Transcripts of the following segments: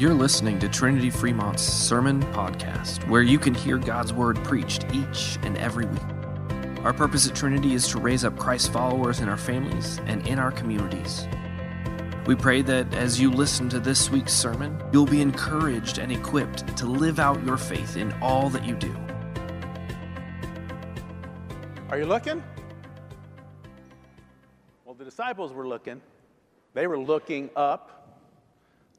You're listening to Trinity Fremont's Sermon Podcast, where you can hear God's Word preached each and every week. Our purpose at Trinity is to raise up Christ followers in our families and in our communities. We pray that as you listen to this week's sermon, you'll be encouraged and equipped to live out your faith in all that you do. Are you looking? Well, the disciples were looking. They were looking up.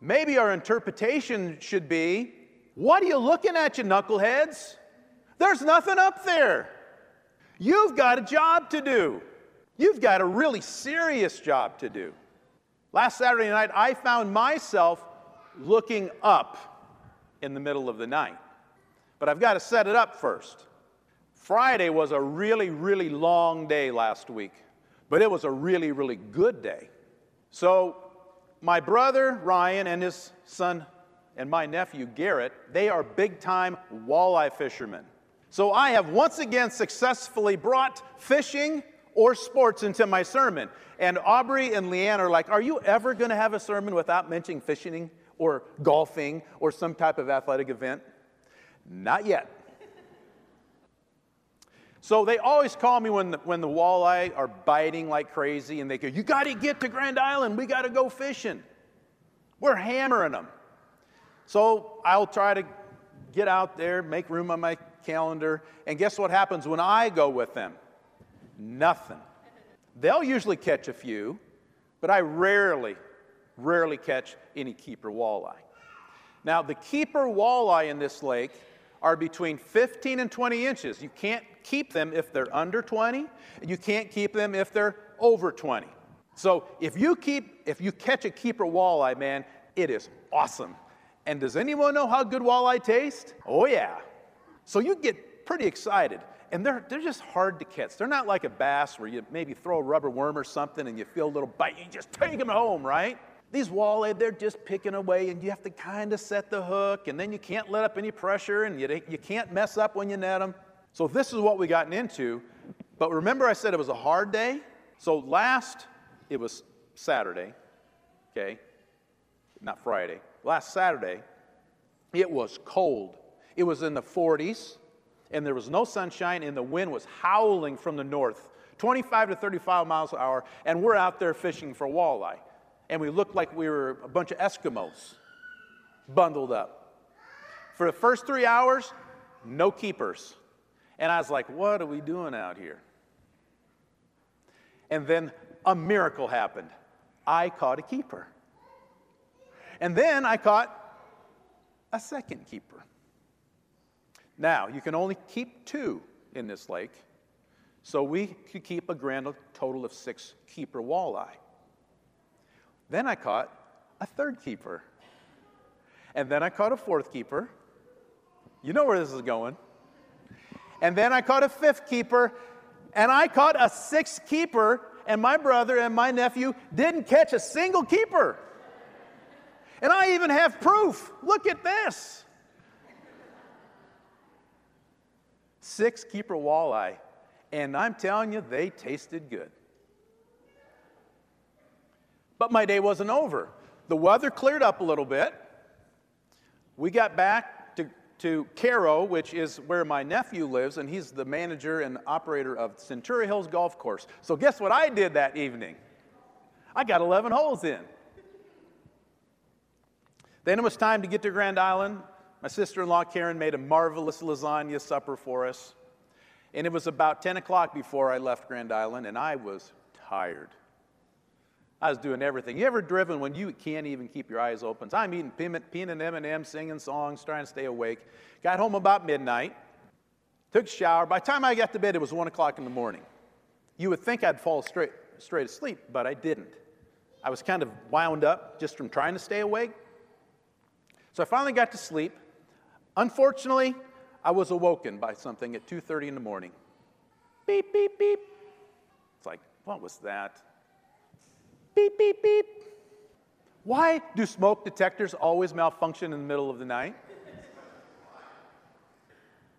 Maybe our interpretation should be what are you looking at, you knuckleheads? There's nothing up there. You've got a job to do. You've got a really serious job to do. Last Saturday night, I found myself looking up in the middle of the night. But I've got to set it up first. Friday was a really, really long day last week, but it was a really, really good day. So my brother Ryan and his son and my nephew Garrett, they are big time walleye fishermen. So I have once again successfully brought fishing or sports into my sermon. And Aubrey and Leanne are like, Are you ever going to have a sermon without mentioning fishing or golfing or some type of athletic event? Not yet. So they always call me when the, when the walleye are biting like crazy and they go, You got to get to Grand Island. We got to go fishing. We're hammering them. So I'll try to get out there, make room on my calendar. And guess what happens when I go with them? Nothing. They'll usually catch a few, but I rarely, rarely catch any keeper walleye. Now, the keeper walleye in this lake are between 15 and 20 inches. You can't keep them if they're under 20, and you can't keep them if they're over 20. So if you keep, if you catch a keeper walleye, man, it is awesome. And does anyone know how good walleye taste? Oh yeah. So you get pretty excited. And they're, they're just hard to catch. They're not like a bass where you maybe throw a rubber worm or something and you feel a little bite, you just take them home, right? These walleye, they're just picking away, and you have to kind of set the hook, and then you can't let up any pressure, and you, you can't mess up when you net them. So, this is what we gotten into. But remember, I said it was a hard day? So, last, it was Saturday, okay? Not Friday. Last Saturday, it was cold. It was in the 40s, and there was no sunshine, and the wind was howling from the north, 25 to 35 miles an hour, and we're out there fishing for walleye and we looked like we were a bunch of Eskimos bundled up. For the first three hours, no keepers. And I was like, what are we doing out here? And then a miracle happened. I caught a keeper. And then I caught a second keeper. Now, you can only keep two in this lake, so we could keep a grand total of six keeper walleye. Then I caught a third keeper. And then I caught a fourth keeper. You know where this is going. And then I caught a fifth keeper. And I caught a sixth keeper. And my brother and my nephew didn't catch a single keeper. And I even have proof. Look at this. Six keeper walleye. And I'm telling you, they tasted good. But my day wasn't over. The weather cleared up a little bit. We got back to, Caro, which is where my nephew lives, and he's the manager and operator of Centura Hills Golf Course. So, guess what I did that evening? I got 11 holes in. Then it was time to get to Grand Island. My sister in law, Karen, made a marvelous lasagna supper for us. And it was about 10 o'clock before I left Grand Island, and I was tired. I was doing everything. You ever driven when you can't even keep your eyes open? So I'm eating peanut M&M, singing songs, trying to stay awake. Got home about midnight, took a shower. By the time I got to bed, it was 1 o'clock in the morning. You would think I'd fall straight, straight asleep, but I didn't. I was kind of wound up just from trying to stay awake. So I finally got to sleep. Unfortunately, I was awoken by something at 2:30 in the morning. Beep beep beep. It's like, what was that? Beep beep beep. Why do smoke detectors always malfunction in the middle of the night?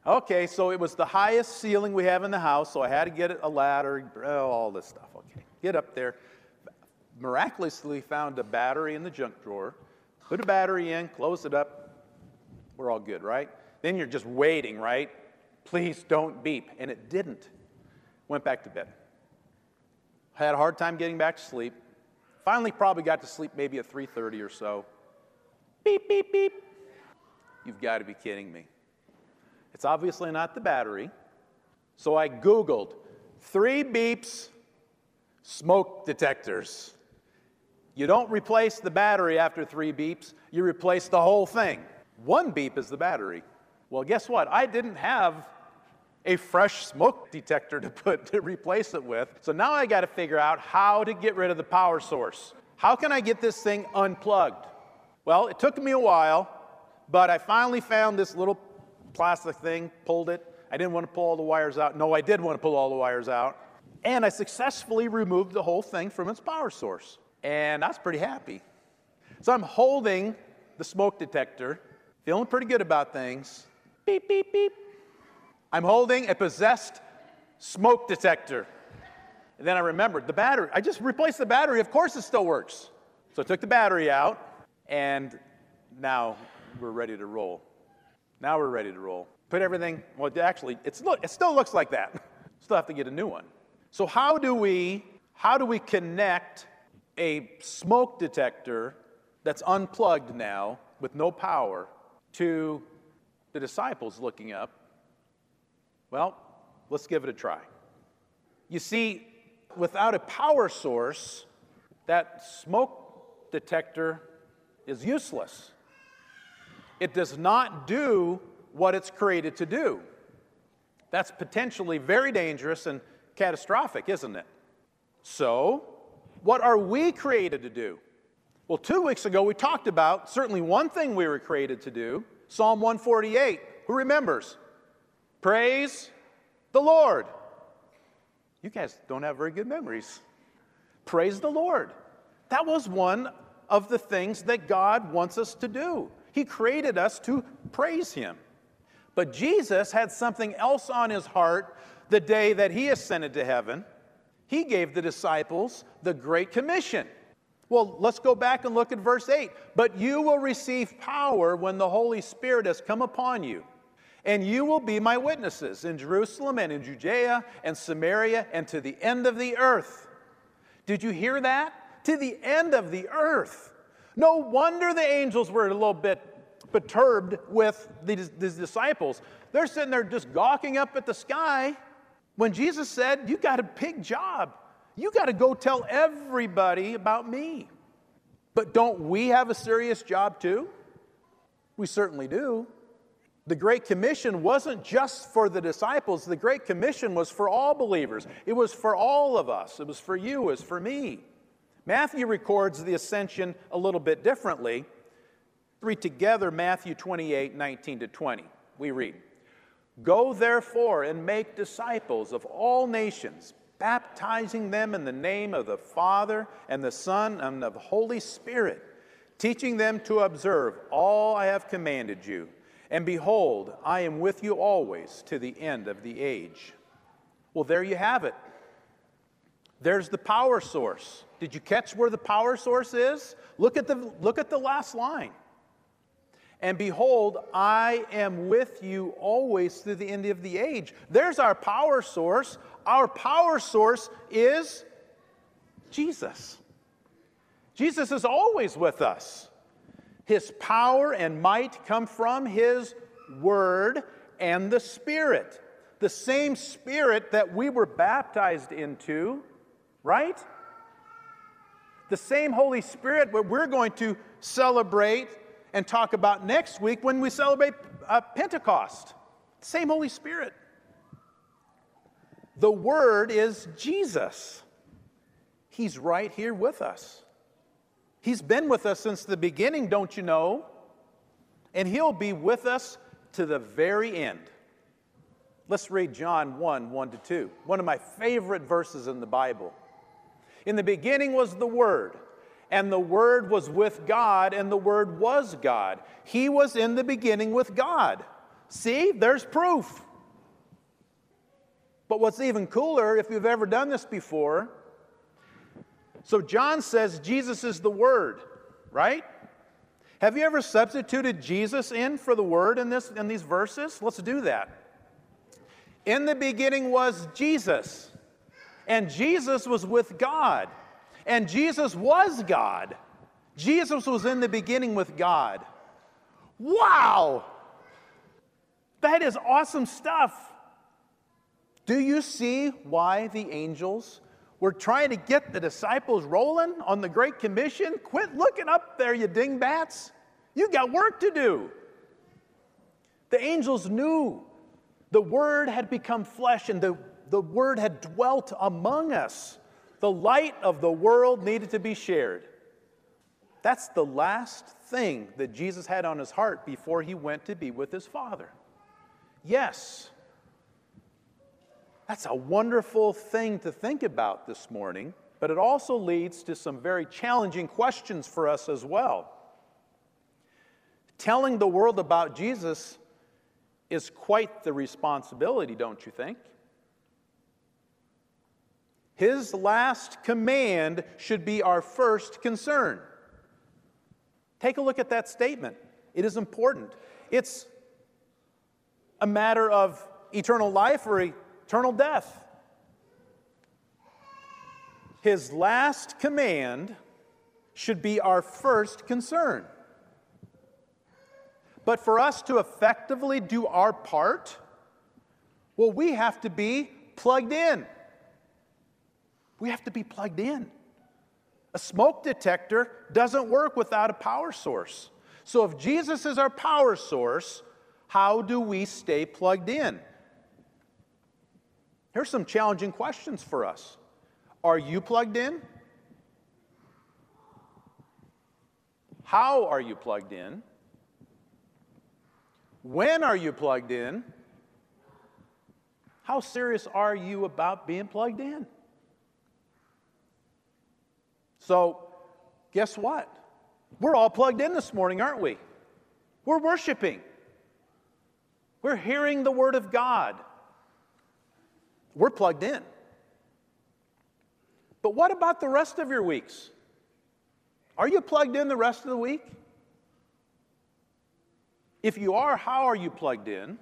Okay, so it was the highest ceiling we have in the house, so I had to get a ladder, oh, all this stuff. Okay, get up there. Miraculously found a battery in the junk drawer, put a battery in, close it up. We're all good, right? Then you're just waiting, right? Please don't beep. And it didn't. Went back to bed. Had a hard time getting back to sleep. Finally, probably got to sleep maybe at 3:30 or so. Beep, beep, beep. You've got to be kidding me. It's obviously not the battery. So I Googled three beeps, smoke detectors. You don't replace the battery after three beeps, you replace the whole thing. One beep is the battery. Well, guess what? I didn't have a fresh smoke detector to put to replace it with. So now I got to figure out how to get rid of the power source. How can I get this thing unplugged? Well, it took me a while, but I finally found this little plastic thing, pulled it. I didn't want to pull all the wires out. No, I did want to pull all the wires out. And I successfully removed the whole thing from its power source. And I was pretty happy. So I'm holding the smoke detector, feeling pretty good about things. Beep, beep, beep. I'm holding a possessed smoke detector. And then I remembered the battery. I just replaced the battery. Of course, it still works. So I took the battery out, and now we're ready to roll. Now we're ready to roll. Put everything, well, actually, it's, it still looks like that. Still have to get a new one. So how do we, how do we connect a smoke detector that's unplugged now with no power to the disciples looking up? Well, let's give it a try. You see, without a power source, that smoke detector is useless. It does not do what it's created to do. That's potentially very dangerous and catastrophic, isn't it? So, what are we created to do? Well, two weeks ago we talked about certainly one thing we were created to do Psalm 148. Who remembers? Praise the Lord. You guys don't have very good memories. Praise the Lord. That was one of the things that God wants us to do. He created us to praise Him. But Jesus had something else on His heart the day that He ascended to heaven. He gave the disciples the Great Commission. Well, let's go back and look at verse 8. But you will receive power when the Holy Spirit has come upon you. And you will be my witnesses in Jerusalem and in Judea and Samaria and to the end of the earth. Did you hear that? To the end of the earth. No wonder the angels were a little bit perturbed with these, disciples. They're sitting there just gawking up at the sky when Jesus said, You got a big job. You got to go tell everybody about me. But don't we have a serious job too? We certainly do. The Great Commission wasn't just for the disciples, the Great Commission was for all believers. It was for all of us, it was for you, it was for me. Matthew records the ascension a little bit differently. Read together Matthew 28 19 to 20. We read, Go therefore and make disciples of all nations, baptizing them in the name of the Father and the Son and of the Holy Spirit, teaching them to observe all I have commanded you. And behold, I am with you always to the end of the age. Well, there you have it. There's the power source. Did you catch where the power source is? Look at the, look at the last line. And behold, I am with you always to the end of the age. There's our power source. Our power source is Jesus. Jesus is always with us. His power and might come from His Word and the Spirit. The same Spirit that we were baptized into right? The same Holy Spirit, that we're going to celebrate and talk about next week when we celebrate uh, Pentecost. Same Holy Spirit. The Word is Jesus. He's right here with us. He's been with us since the beginning, don't you know? and He'll be with us to the very end. Let's read John 1 1 to 2, one of my favorite verses in the Bible. In the beginning was the Word, and the Word was with God, and the Word was God. He was in the beginning with God. See, there's proof. But what's even cooler, if you've ever done this before, so John says Jesus is the Word, right? Have you ever substituted Jesus in for the Word in, this, in these verses? Let's do that. In the beginning was Jesus, and Jesus was with God, and Jesus was God. Jesus was in the beginning with God. Wow! That is awesome stuff. Do you see why the angels were trying to get the disciples rolling on the Great Commission? Quit looking up there, you dingbats. You got work to do. The angels knew the Word had become flesh and the, the Word had dwelt among us. The light of the world needed to be shared. That's the last thing that Jesus had on his heart before he went to be with his Father. Yes, that's a wonderful thing to think about this morning, but it also leads to some very challenging questions for us as well. Telling the world about Jesus is quite the responsibility, don't you think? His last command should be our first concern. Take a look at that statement. It is important. It's a matter of eternal life or eternal death. His last command should be our first concern. But for us to effectively do our part, well, we have to be plugged in. We have to be plugged in. A smoke detector doesn't work without a power source. So if Jesus is our power source, how do we stay plugged in? Here's some challenging questions for us Are you plugged in? How are you plugged in? When are you plugged in? How serious are you about being plugged in? So, guess what? We're all plugged in this morning, aren't we? We're worshiping. We're hearing the Word of God we're plugged in. But what about the rest of your weeks? Are you plugged in the rest of the week? If you are, how are you plugged in?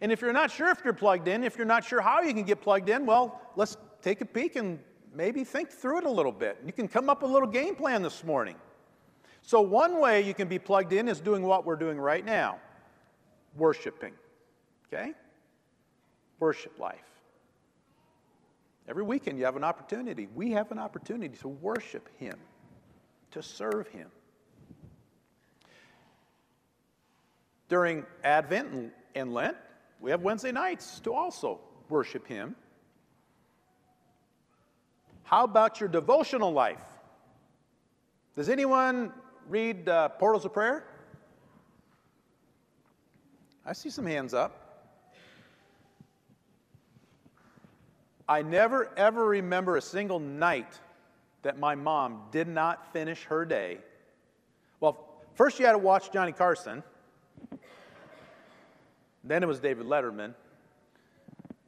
And if you're not sure if you're plugged in, if you're not sure how you can get plugged in, well, let's take a peek and maybe think through it a little bit. You can come up with a little game plan this morning. So, one way you can be plugged in is doing what we're doing right now worshiping. Okay? Worship life. Every weekend, you have an opportunity. We have an opportunity to worship Him, to serve Him. During Advent and Lent, we have Wednesday nights to also worship Him. How about your devotional life? Does anyone read uh, Portals of Prayer? I see some hands up. I never ever remember a single night that my mom did not finish her day. Well, first you had to watch Johnny Carson, then it was David Letterman,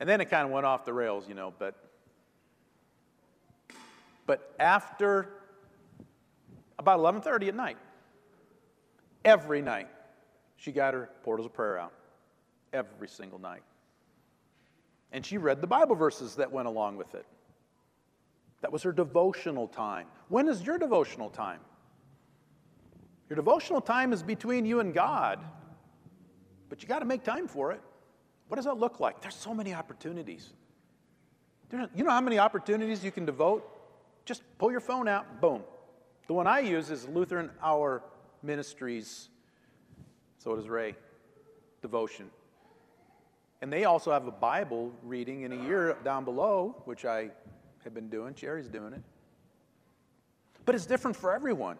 and then it kind of went off the rails, you know, but but after about 11:30 at night, every night she got her portals of prayer out. Every single night and she read the Bible verses that went along with it. That was her devotional time. When is your devotional time? Your devotional time is between you and God, but you got to make time for it. What does that look like? There's so many opportunities. You know how many opportunities you can devote? Just pull your phone out, boom. The one I use is Lutheran Hour Ministries, so does Ray, devotion. And they also have a Bible reading in a year down below, which I have been doing. Jerry's doing it. But it's different for everyone.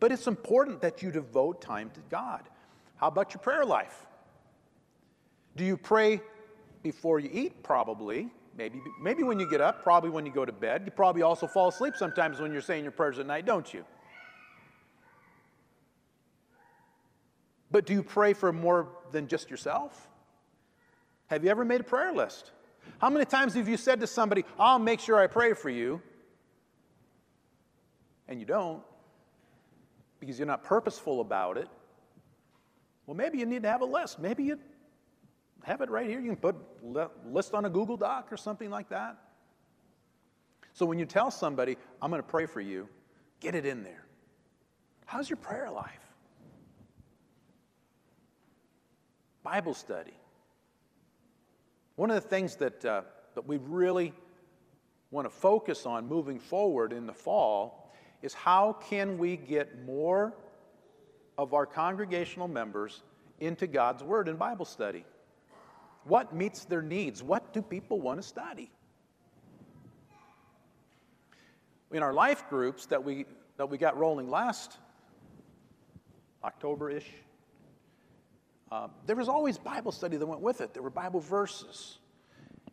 But it's important that you devote time to God. How about your prayer life? Do you pray before you eat? Probably. Maybe, maybe when you get up, probably when you go to bed. You probably also fall asleep sometimes when you're saying your prayers at night, don't you? But do you pray for more than just yourself? Have you ever made a prayer list? How many times have you said to somebody, I'll make sure I pray for you? And you don't because you're not purposeful about it. Well, maybe you need to have a list. Maybe you have it right here. You can put list on a Google Doc or something like that. So when you tell somebody, I'm going to pray for you, get it in there. How's your prayer life? Bible study. One of the things that, uh, that we really want to focus on moving forward in the fall is how can we get more of our congregational members into God's Word and Bible study? What meets their needs? What do people want to study? In our life groups that we, that we got rolling last October ish, uh, there was always Bible study that went with it. There were Bible verses.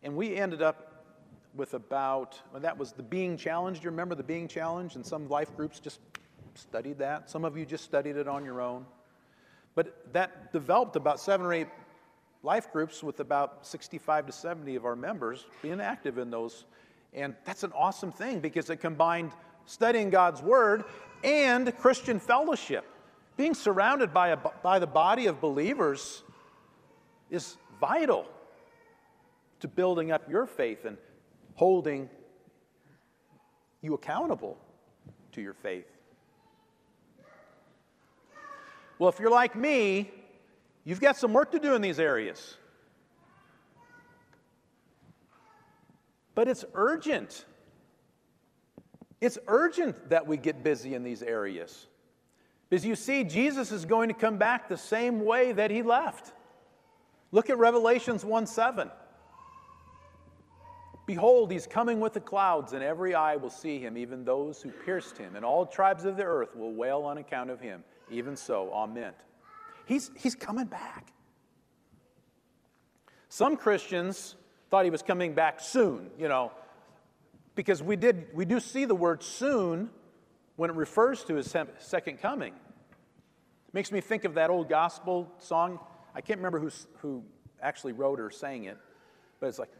And we ended up with about, well, that was the being challenge. You remember the being challenge? And some life groups just studied that. Some of you just studied it on your own. But that developed about seven or eight life groups with about 65 to 70 of our members being active in those. And that's an awesome thing because it combined studying God's Word and Christian fellowship. Being surrounded by, a, by the body of believers is vital to building up your faith and holding you accountable to your faith. Well, if you're like me, you've got some work to do in these areas. But it's urgent. It's urgent that we get busy in these areas. Because you see, Jesus is going to come back the same way that he left. Look at Revelations 1 7. Behold, he's coming with the clouds, and every eye will see him, even those who pierced him, and all tribes of the earth will wail on account of him. Even so, amen. He's, he's coming back. Some Christians thought he was coming back soon, you know, because we, did, we do see the word soon when it refers to his second coming. It makes me think of that old gospel song. I can't remember who, who actually wrote or sang it, but it's like,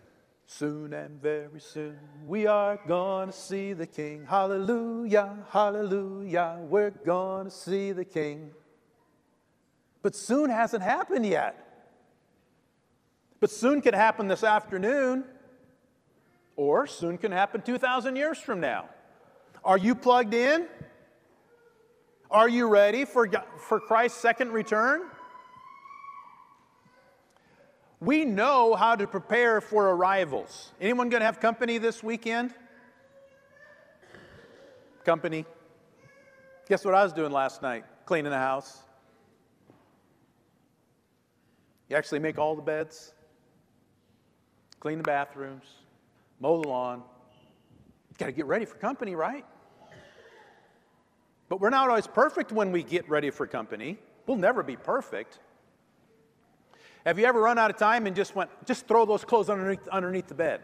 Soon and very soon we are gonna see the King. Hallelujah, hallelujah, we're gonna see the King. But soon hasn't happened yet. But soon can happen this afternoon, or soon can happen 2,000 years from now. Are you plugged in? Are you ready for, for Christ's second return? We know how to prepare for arrivals. Anyone going to have company this weekend? Company. Guess what I was doing last night? Cleaning the house. You actually make all the beds, clean the bathrooms, mow the lawn, Got to get ready for company, right? But we're not always perfect when we get ready for company. We'll never be perfect. Have you ever run out of time and just went, just throw those clothes underneath, underneath the bed?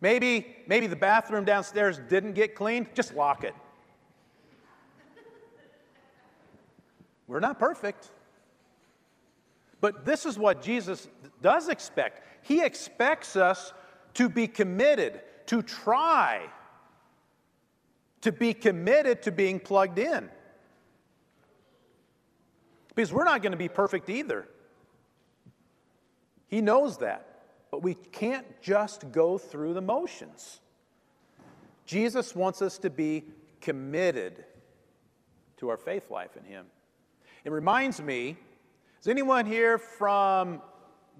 Maybe, maybe the bathroom downstairs didn't get cleaned, just lock it. We're not perfect. But this is what Jesus does expect. He expects us to be committed, to try, to be committed to being plugged in. Because we're not going to be perfect either. He knows that. But we can't just go through the motions. Jesus wants us to be committed to our faith life in Him. It reminds me is anyone here from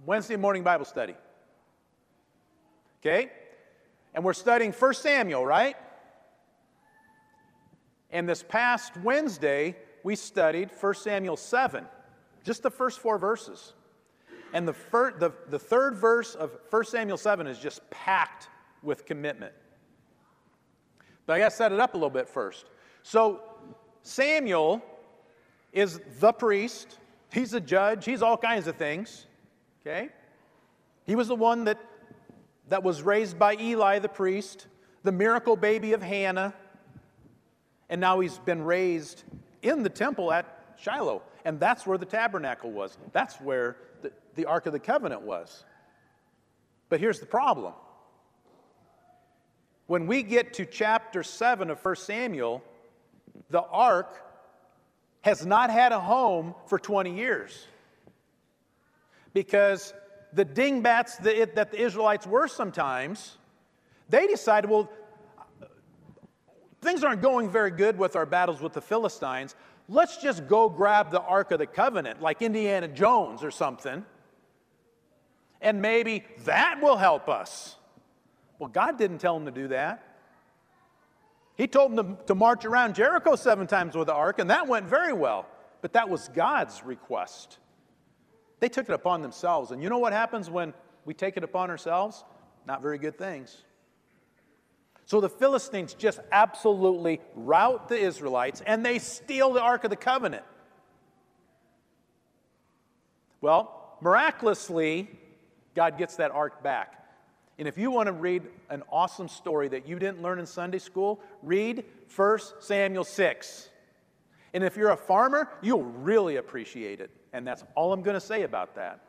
Wednesday morning Bible study? Okay? And we're studying 1 Samuel, right? And this past Wednesday, we studied 1 Samuel 7, just the first four verses. And the, fir- the, the third verse of 1 Samuel 7 is just packed with commitment. But I got to set it up a little bit first. So, Samuel is the priest, he's a judge, he's all kinds of things. Okay? He was the one that, that was raised by Eli the priest, the miracle baby of Hannah, and now he's been raised in the temple at Shiloh. And that's where the tabernacle was. That's where the, the Ark of the Covenant was. But here's the problem. When we get to chapter 7 of 1 Samuel, the ark has not had a home for 20 years. Because the dingbats that, that the Israelites were sometimes, they decided, well, things aren't going very good with our battles with the Philistines. Let's just go grab the Ark of the Covenant, like Indiana Jones or something, and maybe that will help us. Well, God didn't tell them to do that. He told them to, to march around Jericho seven times with the ark, and that went very well. But that was God's request. They took it upon themselves. And you know what happens when we take it upon ourselves? Not very good things. So the Philistines just absolutely rout the Israelites and they steal the Ark of the Covenant. Well, miraculously, God gets that ark back. And if you want to read an awesome story that you didn't learn in Sunday school, read 1 Samuel 6. And if you're a farmer, you'll really appreciate it. And that's all I'm going to say about that.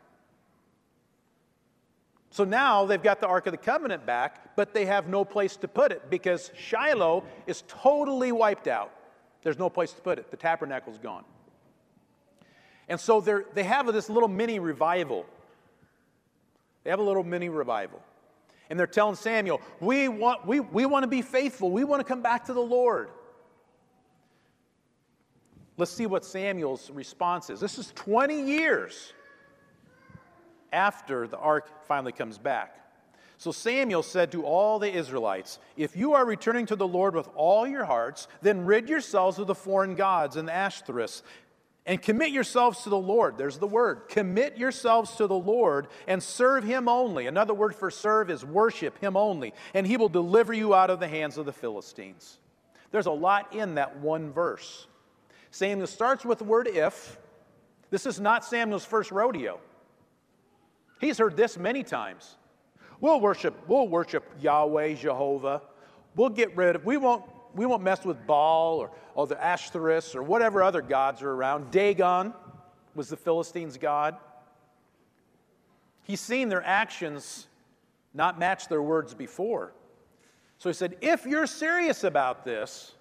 So now they've got the Ark of the Covenant back, but they have no place to put it because Shiloh is totally wiped out. There's no place to put it. The tabernacle's gone. And so they have this little mini revival. They have a little mini revival and they're telling Samuel, we want, we, we want to be faithful. We want to come back to the Lord. Let's see what Samuel's response is. This is 20 years after the ark finally comes back. So Samuel said to all the Israelites, If you are returning to the Lord with all your hearts, then rid yourselves of the foreign gods and the Ashtoreths and commit yourselves to the Lord. There's the word. Commit yourselves to the Lord and serve Him only. Another word for serve is worship Him only, and He will deliver you out of the hands of the Philistines. There's a lot in that one verse. Samuel starts with the word if. This is not Samuel's first rodeo. He's heard this many times. We'll worship, we'll worship Yahweh, Jehovah. We'll get rid of, we won't we won't mess with Baal or, or the Ashtoreths or whatever other gods are around. Dagon was the Philistines' god. He's seen their actions not match their words before. So he said, If you're serious about this,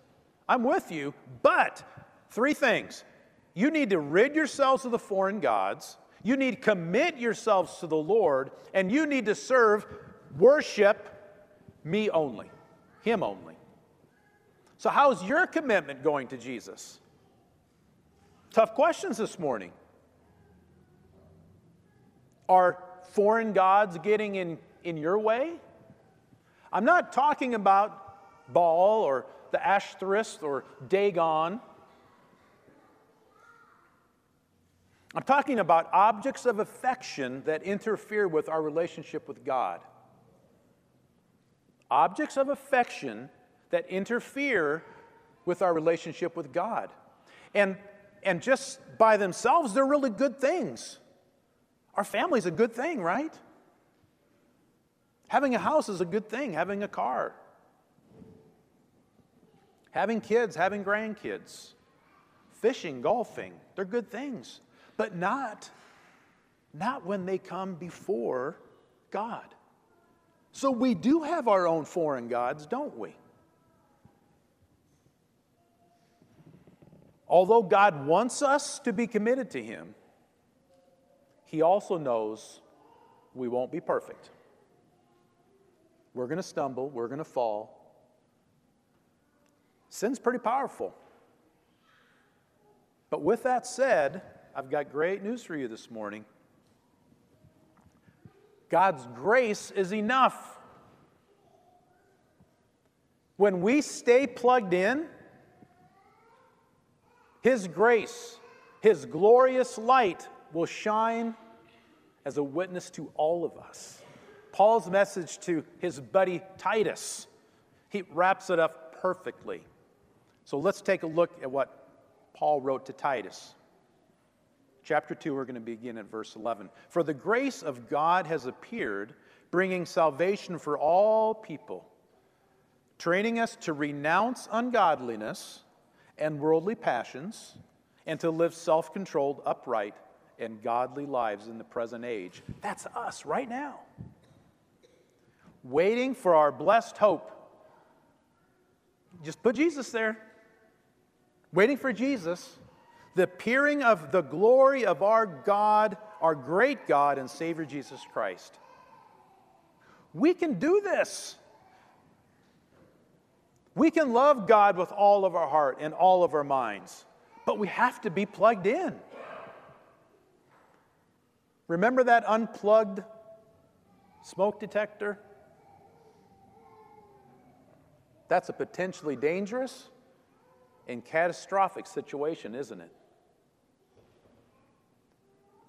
I'm with you, but three things. You need to rid yourselves of the foreign gods, you need to commit yourselves to the Lord, and you need to serve, worship me only, Him only. So, how's your commitment going to Jesus? Tough questions this morning. Are foreign gods getting in, in your way? I'm not talking about Baal or the Ashtoreth or Dagon. I'm talking about objects of affection that interfere with our relationship with God. Objects of affection that interfere with our relationship with God. And, and just by themselves, they're really good things. Our family's a good thing, right? Having a house is a good thing, having a car. Having kids, having grandkids. Fishing, golfing, they're good things. But not, not when they come before God. So we do have our own foreign gods, don't we? Although God wants us to be committed to Him, He also knows we won't be perfect. We're going to stumble, we're going to fall. Sin's pretty powerful. But with that said, I've got great news for you this morning. God's grace is enough. When we stay plugged in, his grace, His glorious light will shine as a witness to all of us. Paul's message to his buddy Titus, he wraps it up perfectly. So let's take a look at what Paul wrote to Titus. Chapter 2, we're going to begin at verse 11. For the grace of God has appeared, bringing salvation for all people, training us to renounce ungodliness and worldly passions, and to live self controlled, upright, and godly lives in the present age. That's us right now. Waiting for our blessed hope. Just put Jesus there. Waiting for Jesus the appearing of the glory of our God, our great God and Savior Jesus Christ. We can do this. We can love God with all of our heart and all of our minds, but we have to be plugged in. Remember that unplugged smoke detector? That's a potentially dangerous and catastrophic situation, isn't it?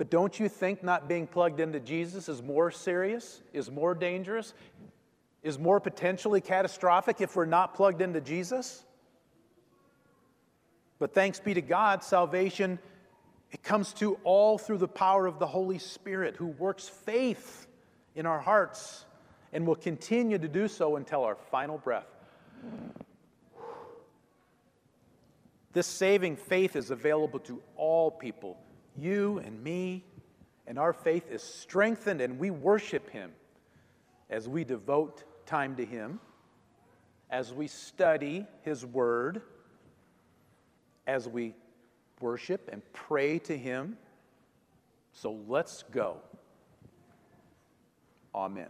But don't you think not being plugged into Jesus is more serious, is more dangerous, is more potentially catastrophic if we're not plugged into Jesus? But thanks be to God, salvation it comes to all through the power of the Holy Spirit who works faith in our hearts and will continue to do so until our final breath. This saving faith is available to all people you and me, and our faith is strengthened and we worship Him as we devote time to Him, as we study His Word, as we worship and pray to Him. So let's go. Amen.